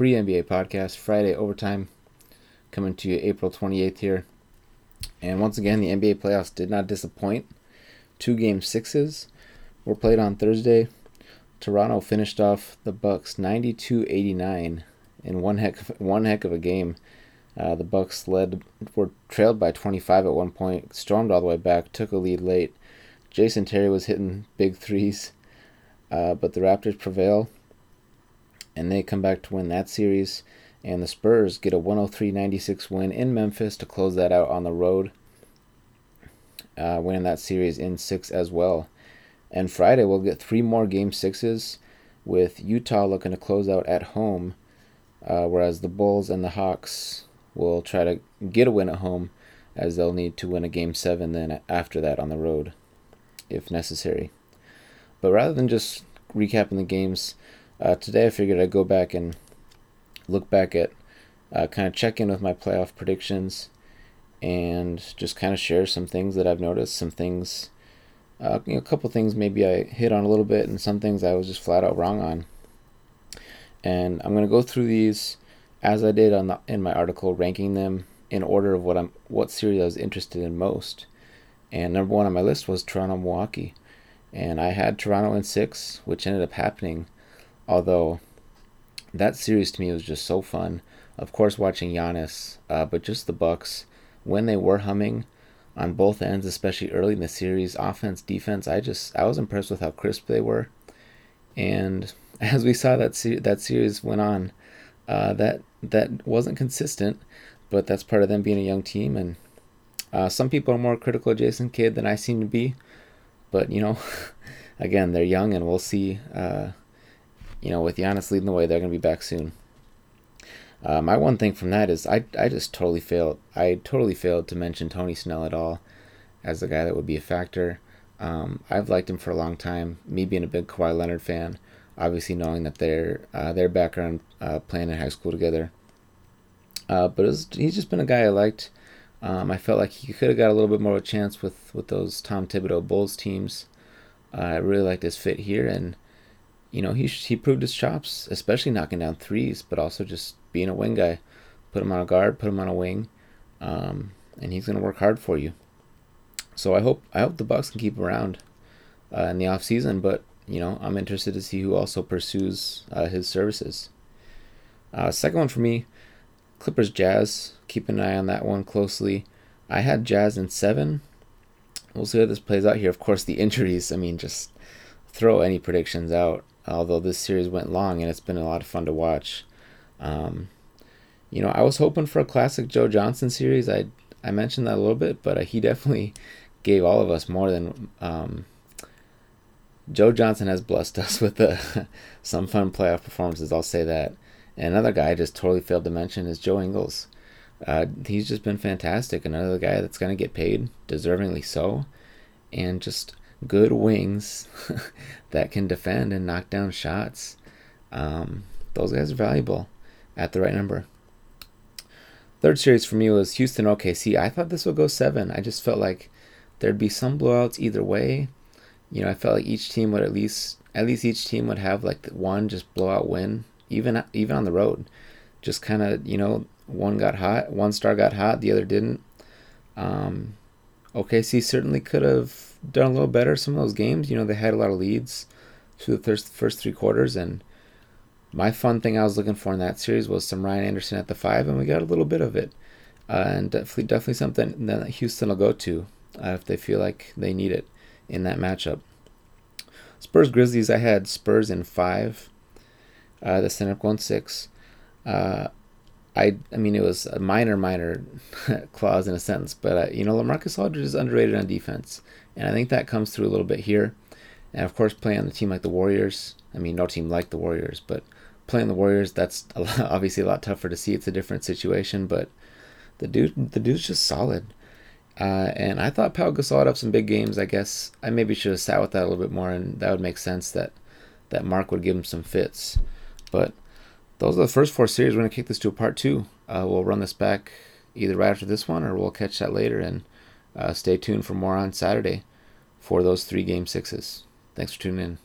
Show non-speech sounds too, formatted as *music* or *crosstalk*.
free NBA podcast, Friday overtime, coming to you April 28th here. And once again, the NBA playoffs did not disappoint. Two game sixes were played on Thursday. Toronto finished off the Bucks 92-89 in one heck of, one heck of a game. Uh, the Bucks led were trailed by 25 at one point, stormed all the way back, took a lead late. Jason Terry was hitting big threes, uh, but the Raptors prevail, and they come back to win that series. And the Spurs get a 103-96 win in Memphis to close that out on the road, uh, winning that series in six as well. And Friday we'll get three more game sixes, with Utah looking to close out at home, uh, whereas the Bulls and the Hawks will try to get a win at home, as they'll need to win a game seven then after that on the road, if necessary. But rather than just recapping the games, uh, today I figured I'd go back and look back at, uh, kind of check in with my playoff predictions, and just kind of share some things that I've noticed, some things uh, you know, a couple things maybe I hit on a little bit, and some things I was just flat out wrong on. And I'm gonna go through these as I did on the, in my article, ranking them in order of what I'm what series I was interested in most. And number one on my list was Toronto Milwaukee, and I had Toronto in six, which ended up happening. Although that series to me was just so fun. Of course, watching Giannis, uh, but just the Bucks when they were humming on both ends, especially early in the series, offense, defense. I just I was impressed with how crisp they were, and *laughs* as we saw that se- that series went on, uh, that that wasn't consistent, but that's part of them being a young team. And uh, some people are more critical of Jason Kidd than I seem to be, but you know, *laughs* again, they're young, and we'll see. Uh, you know, with Giannis leading the way, they're going to be back soon. Uh, my one thing from that is I, I just totally failed. I totally failed to mention Tony Snell at all as the guy that would be a factor. Um, I've liked him for a long time. Me being a big Kawhi Leonard fan, obviously knowing that their uh, their background uh, playing in high school together. Uh, but was, he's just been a guy I liked. Um, I felt like he could have got a little bit more of a chance with, with those Tom Thibodeau Bulls teams. Uh, I really liked his fit here, and you know he he proved his chops, especially knocking down threes, but also just being a wing guy. Put him on a guard, put him on a wing, um, and he's gonna work hard for you. So I hope I hope the Bucks can keep around uh, in the off season, but you know I'm interested to see who also pursues uh, his services. Uh, second one for me, Clippers Jazz. Keep an eye on that one closely. I had Jazz in seven. We'll see how this plays out here. Of course, the *laughs* injuries. I mean, just throw any predictions out. Although this series went long and it's been a lot of fun to watch. Um, you know, I was hoping for a classic Joe Johnson series. I I mentioned that a little bit, but uh, he definitely *laughs* gave all of us more than um, Joe Johnson has blessed us *laughs* with uh, *laughs* some fun playoff performances. I'll say that. And another guy I just totally failed to mention is Joe Ingles. Uh, he's just been fantastic. Another guy that's going to get paid, deservingly so, and just good wings *laughs* that can defend and knock down shots. Um, those guys are valuable at the right number. Third series for me was Houston OKC. I thought this would go seven. I just felt like there'd be some blowouts either way. You know, I felt like each team would at least at least each team would have like one just blowout win, even even on the road. Just kind of you know one got hot, one star got hot, the other didn't. Um, OKC certainly could have done a little better some of those games. You know, they had a lot of leads through the first first three quarters and my fun thing I was looking for in that series was some Ryan Anderson at the five, and we got a little bit of it. Uh, and definitely, definitely something that Houston will go to uh, if they feel like they need it in that matchup. Spurs Grizzlies, I had Spurs in five. Uh, ended up going six. Uh, I I mean it was a minor minor *laughs* clause in a sentence, but uh, you know LaMarcus Aldridge is underrated on defense, and I think that comes through a little bit here. And of course, playing on the team like the Warriors, I mean no team like the Warriors, but playing the Warriors, that's *laughs* a lot, obviously a lot tougher to see. It's a different situation, but the dude, the dude's just solid. Uh, and I thought Pau Gasol had up some big games. I guess I maybe should have sat with that a little bit more, and that would make sense that that Marc would give him some fits. But those are the first four series. We're gonna kick this to a part two. Uh, we'll run this back either right after this one, or we'll catch that later. And uh, stay tuned for more on Saturday for those three game sixes. Thanks for tuning in.